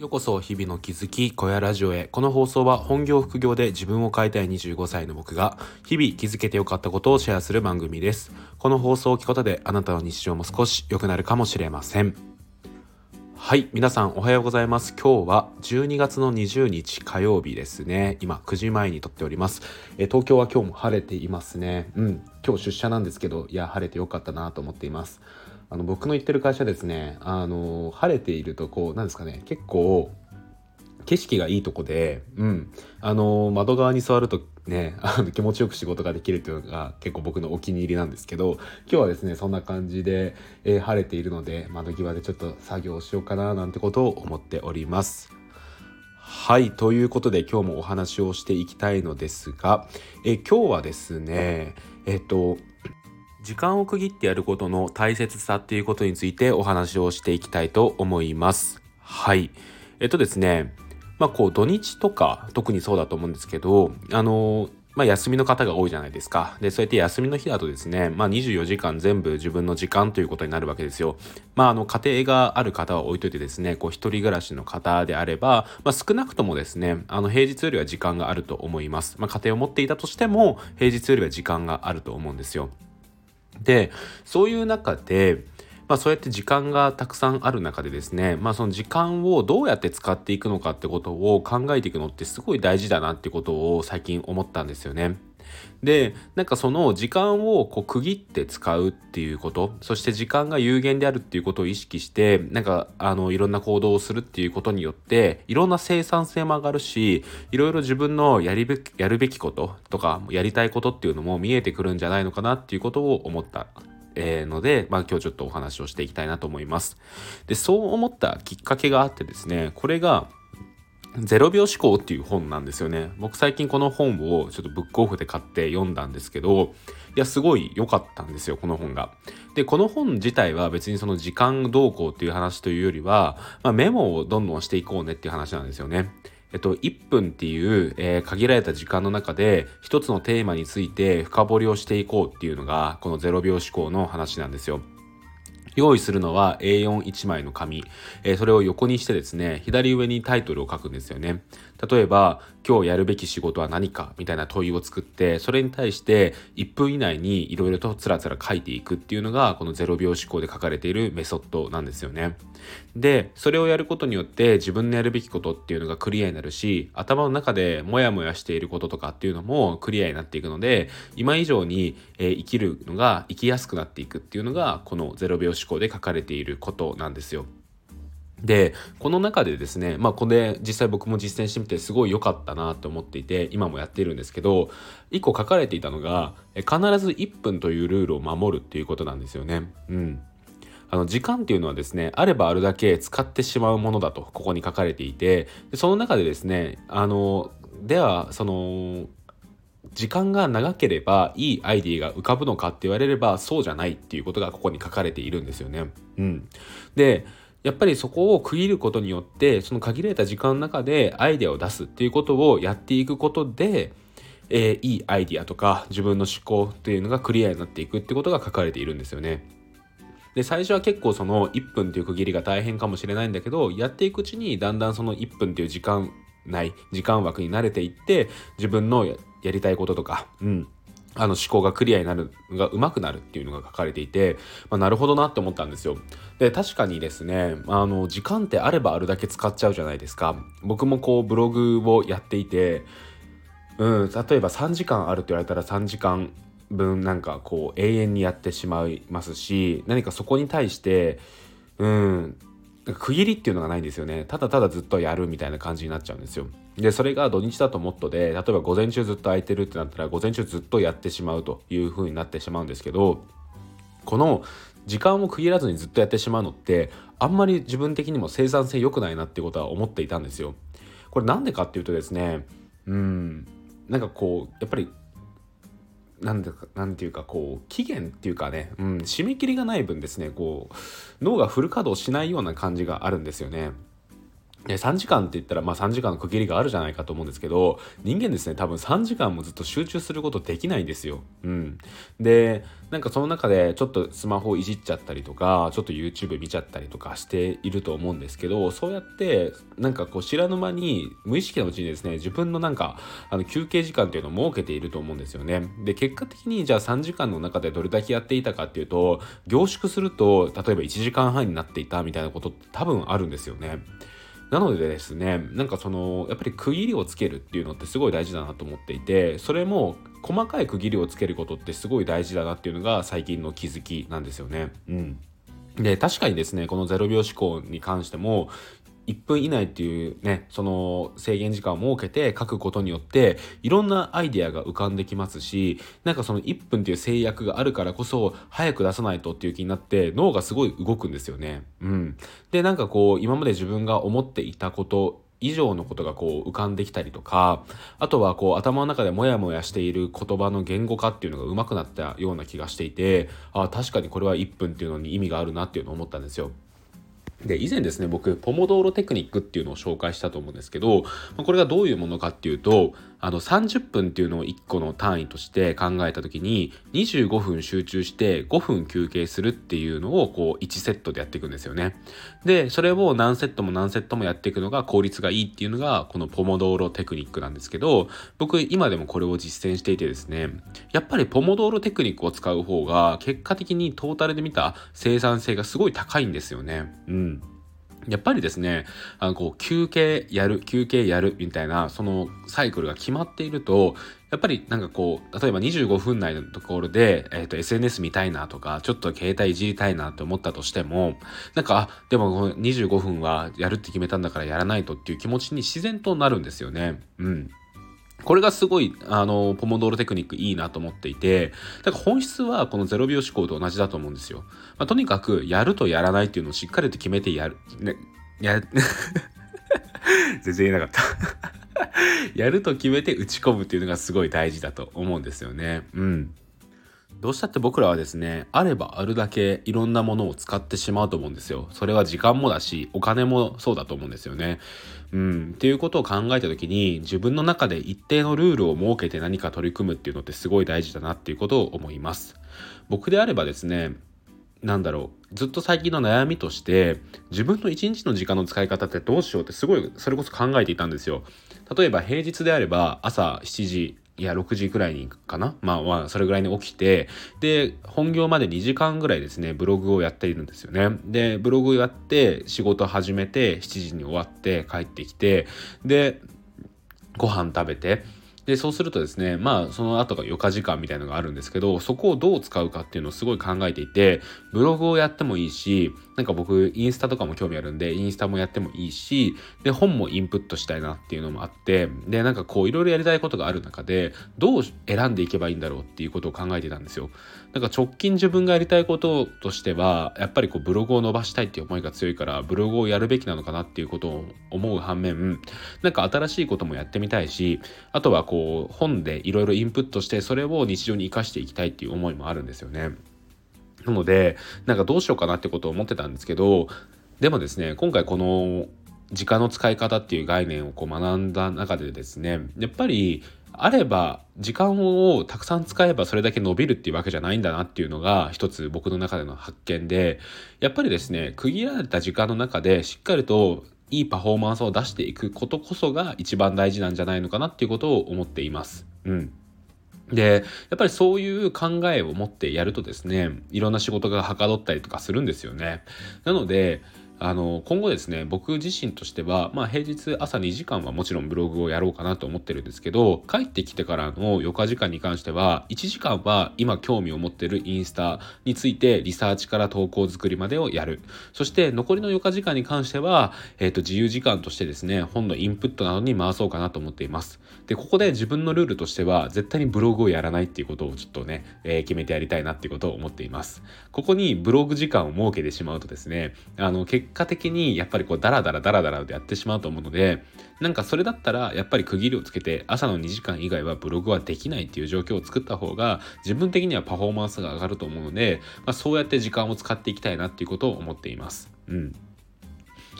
ようこそ日々の気づき小屋ラジオへ。この放送は本業副業で自分を変えたい25歳の僕が日々気づけてよかったことをシェアする番組です。この放送を聞くことであなたの日常も少し良くなるかもしれません。はい皆さんおはようございます。今日は12月の20日火曜日ですね。今9時前に撮っております。え東京は今日も晴れていますね。うん。今日出社なんですけどいや晴れてよかったなと思っています。あの僕の行ってる会社ですねあの晴れているとこうなんですかね結構景色がいいとこで、うん、あの窓側に座るとね あの気持ちよく仕事ができるっていうのが結構僕のお気に入りなんですけど今日はですねそんな感じで、えー、晴れているので窓際でちょっと作業しようかななんてことを思っております。はいということで今日もお話をしていきたいのですが、え今日はですねえっと時間を区切ってやることの大切さっていうことについてお話をしていきたいと思います。はい。えっとですね、まあこう土日とか特にそうだと思うんですけど、あのまあ、休みの方が多いじゃないですか。で、そうやって休みの日だとですね、まあ、24時間全部自分の時間ということになるわけですよ。まあ、あの、家庭がある方は置いといてですね、こう、一人暮らしの方であれば、まあ、少なくともですね、あの、平日よりは時間があると思います。まあ、家庭を持っていたとしても、平日よりは時間があると思うんですよ。でそういう中でまあ、そうやって時間がたくさんある中でですね、まあ、その時間をどうやって使っていくのかってことを考えていくのってすごい大事だなってことを最近思ったんですよね。でなんかその時間をこう区切って使うっていうことそして時間が有限であるっていうことを意識してなんかあのいろんな行動をするっていうことによっていろんな生産性も上がるしいろいろ自分のやりべやるべきこととかやりたいことっていうのも見えてくるんじゃないのかなっていうことを思ったえー、ので、まあ、今日ちょっとお話をしていきたいなと思います。でそう思ったきっかけがあってですねこれが0秒思考っていう本なんですよね。僕最近この本をちょっとブックオフで買って読んだんですけど、いや、すごい良かったんですよ、この本が。で、この本自体は別にその時間動向っていう話というよりは、まあ、メモをどんどんしていこうねっていう話なんですよね。えっと、1分っていう、えー、限られた時間の中で一つのテーマについて深掘りをしていこうっていうのがこの0秒思考の話なんですよ。用意するのは A41 枚の紙、えー、それを横にしてですね左上にタイトルを書くんですよね。例えば今日やるべき仕事は何かみたいな問いを作ってそれに対して1分以内にいろいろとつらつら書いていくっていうのがこの0秒思考で書かれているメソッドなんですよね。でそれをやることによって自分のやるべきことっていうのがクリアになるし頭の中でモヤモヤしていることとかっていうのもクリアになっていくので今以上に、えー、生きるのが生きやすくなっていくっていうのがこの0秒思考思考で書かれていることなんですよ。でこの中でですねまあこれ実際僕も実践してみてすごい良かったなと思っていて今もやっているんですけど1個書かれていたのが必ず1分というルールを守るっていうことなんですよね。うんあの時間っていうのはですねあればあるだけ使ってしまうものだとここに書かれていてでその中でですねあのではその時間が長ければいいアイディアが浮かぶのかって言われればそうじゃないっていうことがここに書かれているんですよね。うん、でやっぱりそこを区切ることによってその限られた時間の中でアイデアを出すっていうことをやっていくことで、えー、いいアイディアとか自分の思考っていうのがクリアになっていくってことが書かれているんですよね。で最初は結構その1分っていう区切りが大変かもしれないんだけどやっていくうちにだんだんその1分っていう時間内時間枠に慣れていって自分のやりたいこととか、うん、あの思考がクリアになるが上手くなるっていうのが書かれていて、まあ、なるほどなって思ったんですよ。で確かにですねあの時間ってあればあるだけ使っちゃうじゃないですか。僕もこうブログをやっていて、うん、例えば3時間あるって言われたら3時間分なんかこう永遠にやってしまいますし何かそこに対してうん区切りっていうのがないんですよね。ただただずっとやるみたいな感じになっちゃうんですよ。でそれが土日だともっとで例えば午前中ずっと空いてるってなったら午前中ずっとやってしまうという風になってしまうんですけどこの時間を区切らずにずっとやってしまうのってあんまり自分的にも生産性良くないなってことは思っていたんですよ。これなんでかっていうとですねうんなんかこうやっぱりなんだかなんていうかこう期限っていうかね、うん、締め切りがない分ですねこう脳がフル稼働しないような感じがあるんですよね。で3時間って言ったらまあ3時間の区切りがあるじゃないかと思うんですけど人間ですね多分3時間もずっと集中することできないんですよ。うん、でなんかその中でちょっとスマホをいじっちゃったりとかちょっと YouTube 見ちゃったりとかしていると思うんですけどそうやってなんかこう知らぬ間に無意識のうちにですね自分のなんかあの休憩時間っていうのを設けていると思うんですよね。で結果的にじゃあ3時間の中でどれだけやっていたかっていうと凝縮すると例えば1時間半になっていたみたいなことって多分あるんですよね。なのでですねなんかそのやっぱり区切りをつけるっていうのってすごい大事だなと思っていてそれも細かい区切りをつけることってすごい大事だなっていうのが最近の気づきなんですよね。うんで確かにですねこの0秒思考に関しても1分以内っていうねその制限時間を設けて書くことによっていろんなアイデアが浮かんできますしなんかその1分っていう制約があるからこそ早く出さないとっていう気になって脳がすごい動くんですよね。うん、でなんかこう今まで自分が思っていたこと以上のことがこう浮かんできたりとかあとはこう頭の中でモヤモヤしている言葉の言語化っていうのが上手くなったような気がしていてあ確かにこれは1分っていうのに意味があるなっていうのを思ったんですよ。で以前ですね僕ポモドーロテクニックっていうのを紹介したと思うんですけどこれがどういうものかっていうとあの30分っていうのを1個の単位として考えた時に25分集中して5分休憩するっていうのをこう1セットでやっていくんですよね。でそれを何セットも何セットもやっていくのが効率がいいっていうのがこのポモドーロテクニックなんですけど僕今でもこれを実践していてですねやっぱりポモドーロテクニックを使う方が結果的にトータルで見た生産性がすごい高いんですよね。うんやっぱりですね、あの、こう、休憩やる、休憩やるみたいな、そのサイクルが決まっていると、やっぱりなんかこう、例えば25分内のところで、えっ、ー、と、SNS 見たいなとか、ちょっと携帯いじりたいなって思ったとしても、なんか、あ、でも25分はやるって決めたんだからやらないとっていう気持ちに自然となるんですよね。うん。これがすごい、あの、ポモドーロテクニックいいなと思っていて、だから本質はこの0秒思考と同じだと思うんですよ。まあ、とにかく、やるとやらないっていうのをしっかりと決めてやる、ね、や、全然言えなかった やると決めて打ち込むっていうのがすごい大事だと思うんですよね。うん。どうしたって僕らはですね、あればあるだけいろんなものを使ってしまうと思うんですよ。それは時間もだし、お金もそうだと思うんですよね。うん。っていうことを考えた時に、自分の中で一定のルールを設けて何か取り組むっていうのってすごい大事だなっていうことを思います。僕であればですね、なんだろうずっと最近の悩みとして自分の一日の時間の使い方ってどうしようってすごいそれこそ考えていたんですよ例えば平日であれば朝7時いや、6時くらいにかな？まあまあ、それぐらいに起きて、で、本業まで2時間ぐらいですね、ブログをやっているんですよね。で、ブログをやって、仕事始めて、7時に終わって帰ってきて、で、ご飯食べて、で、そうするとですね、まあ、その後が余暇時間みたいなのがあるんですけど、そこをどう使うかっていうのをすごい考えていて、ブログをやってもいいし、なんか僕、インスタとかも興味あるんで、インスタもやってもいいし、で、本もインプットしたいなっていうのもあって、で、なんかこう、いろいろやりたいことがある中で、どう選んでいけばいいんだろうっていうことを考えてたんですよ。なんか直近自分がやりたいこととしては、やっぱりこう、ブログを伸ばしたいっていう思いが強いから、ブログをやるべきなのかなっていうことを思う反面、なんか新しいこともやってみたいし、あとはこう、本でいろいろインプットしてそれを日常に生かしていきたいっていう思いもあるんですよね。なのでなんかどうしようかなってことを思ってたんですけどでもですね今回この時間の使い方っていう概念をこう学んだ中でですねやっぱりあれば時間をたくさん使えばそれだけ伸びるっていうわけじゃないんだなっていうのが一つ僕の中での発見でやっぱりですね区切られた時間の中でしっかりといいパフォーマンスを出していくことこそが一番大事なんじゃないのかなっていうことを思っています。うん。で、やっぱりそういう考えを持ってやるとですね、いろんな仕事がはかどったりとかするんですよね。なので、あの今後ですね僕自身としては、まあ、平日朝2時間はもちろんブログをやろうかなと思ってるんですけど帰ってきてからの余暇時間に関しては1時間は今興味を持ってるインスタについてリサーチから投稿作りまでをやる。そして残りの余暇時間に関しては、えーと、自由時間としてですね本のインプットなどに回そうかなと思っています。でここで自分のルールとしては絶対にブログをやらないっていうことをちょっとね、えー、決めてやりたいなっていうことを思っています。ここにブログ時間を設けてしまうとですねあの結果的にやっぱりこうダラダラダラダラでやってしまうと思うのでなんかそれだったらやっぱり区切りをつけて朝の2時間以外はブログはできないっていう状況を作った方が自分的にはパフォーマンスが上がると思うので、まあ、そうやって時間を使っていきたいなっていうことを思っています。うん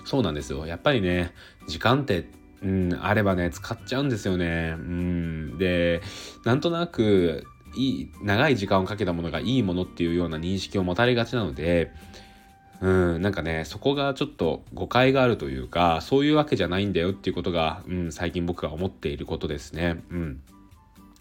そうなんですよやっぱりね時間ってうん、あればね使っちゃうんですよね。うん、でなんとなくいい長い時間をかけたものがいいものっていうような認識を持たれがちなのでうんなんかねそこがちょっと誤解があるというかそういうわけじゃないんだよっていうことが、うん、最近僕が思っていることですね。うん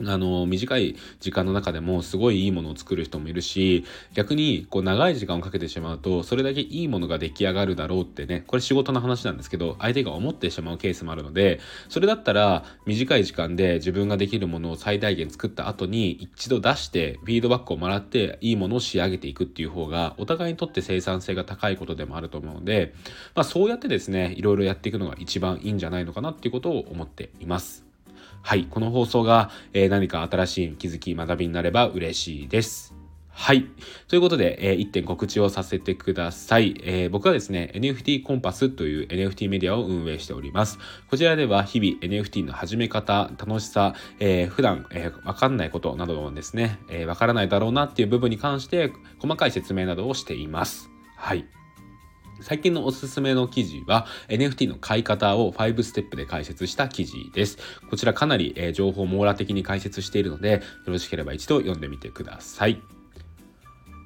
あの、短い時間の中でもすごいいいものを作る人もいるし、逆にこう長い時間をかけてしまうと、それだけいいものが出来上がるだろうってね、これ仕事の話なんですけど、相手が思ってしまうケースもあるので、それだったら短い時間で自分ができるものを最大限作った後に一度出してフィードバックをもらっていいものを仕上げていくっていう方が、お互いにとって生産性が高いことでもあると思うので、まあそうやってですね、いろいろやっていくのが一番いいんじゃないのかなっていうことを思っています。はい、この放送が、えー、何か新しい気づき、学びになれば嬉しいです。はい。ということで、えー、1点告知をさせてください、えー、僕はですね、NFT コンパスという NFT メディアを運営しております。こちらでは日々 NFT の始め方、楽しさ、えー、普段、えー、わかんないことなどをですね、えー、からないだろうなっていう部分に関して細かい説明などをしています。はい。最近のおすすめの記事は NFT の買い方を5ステップで解説した記事です。こちらかなり、え、情報網羅的に解説しているので、よろしければ一度読んでみてください。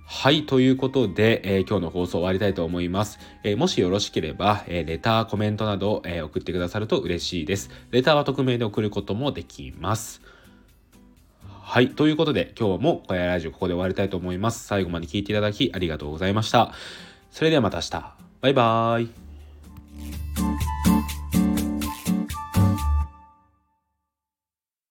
はい。ということで、えー、今日の放送終わりたいと思います。えー、もしよろしければ、えー、レター、コメントなど、え送ってくださると嬉しいです。レターは匿名で送ることもできます。はい。ということで、今日も小屋ラジオここで終わりたいと思います。最後まで聞いていただきありがとうございました。それではまた明日。バイバーイ。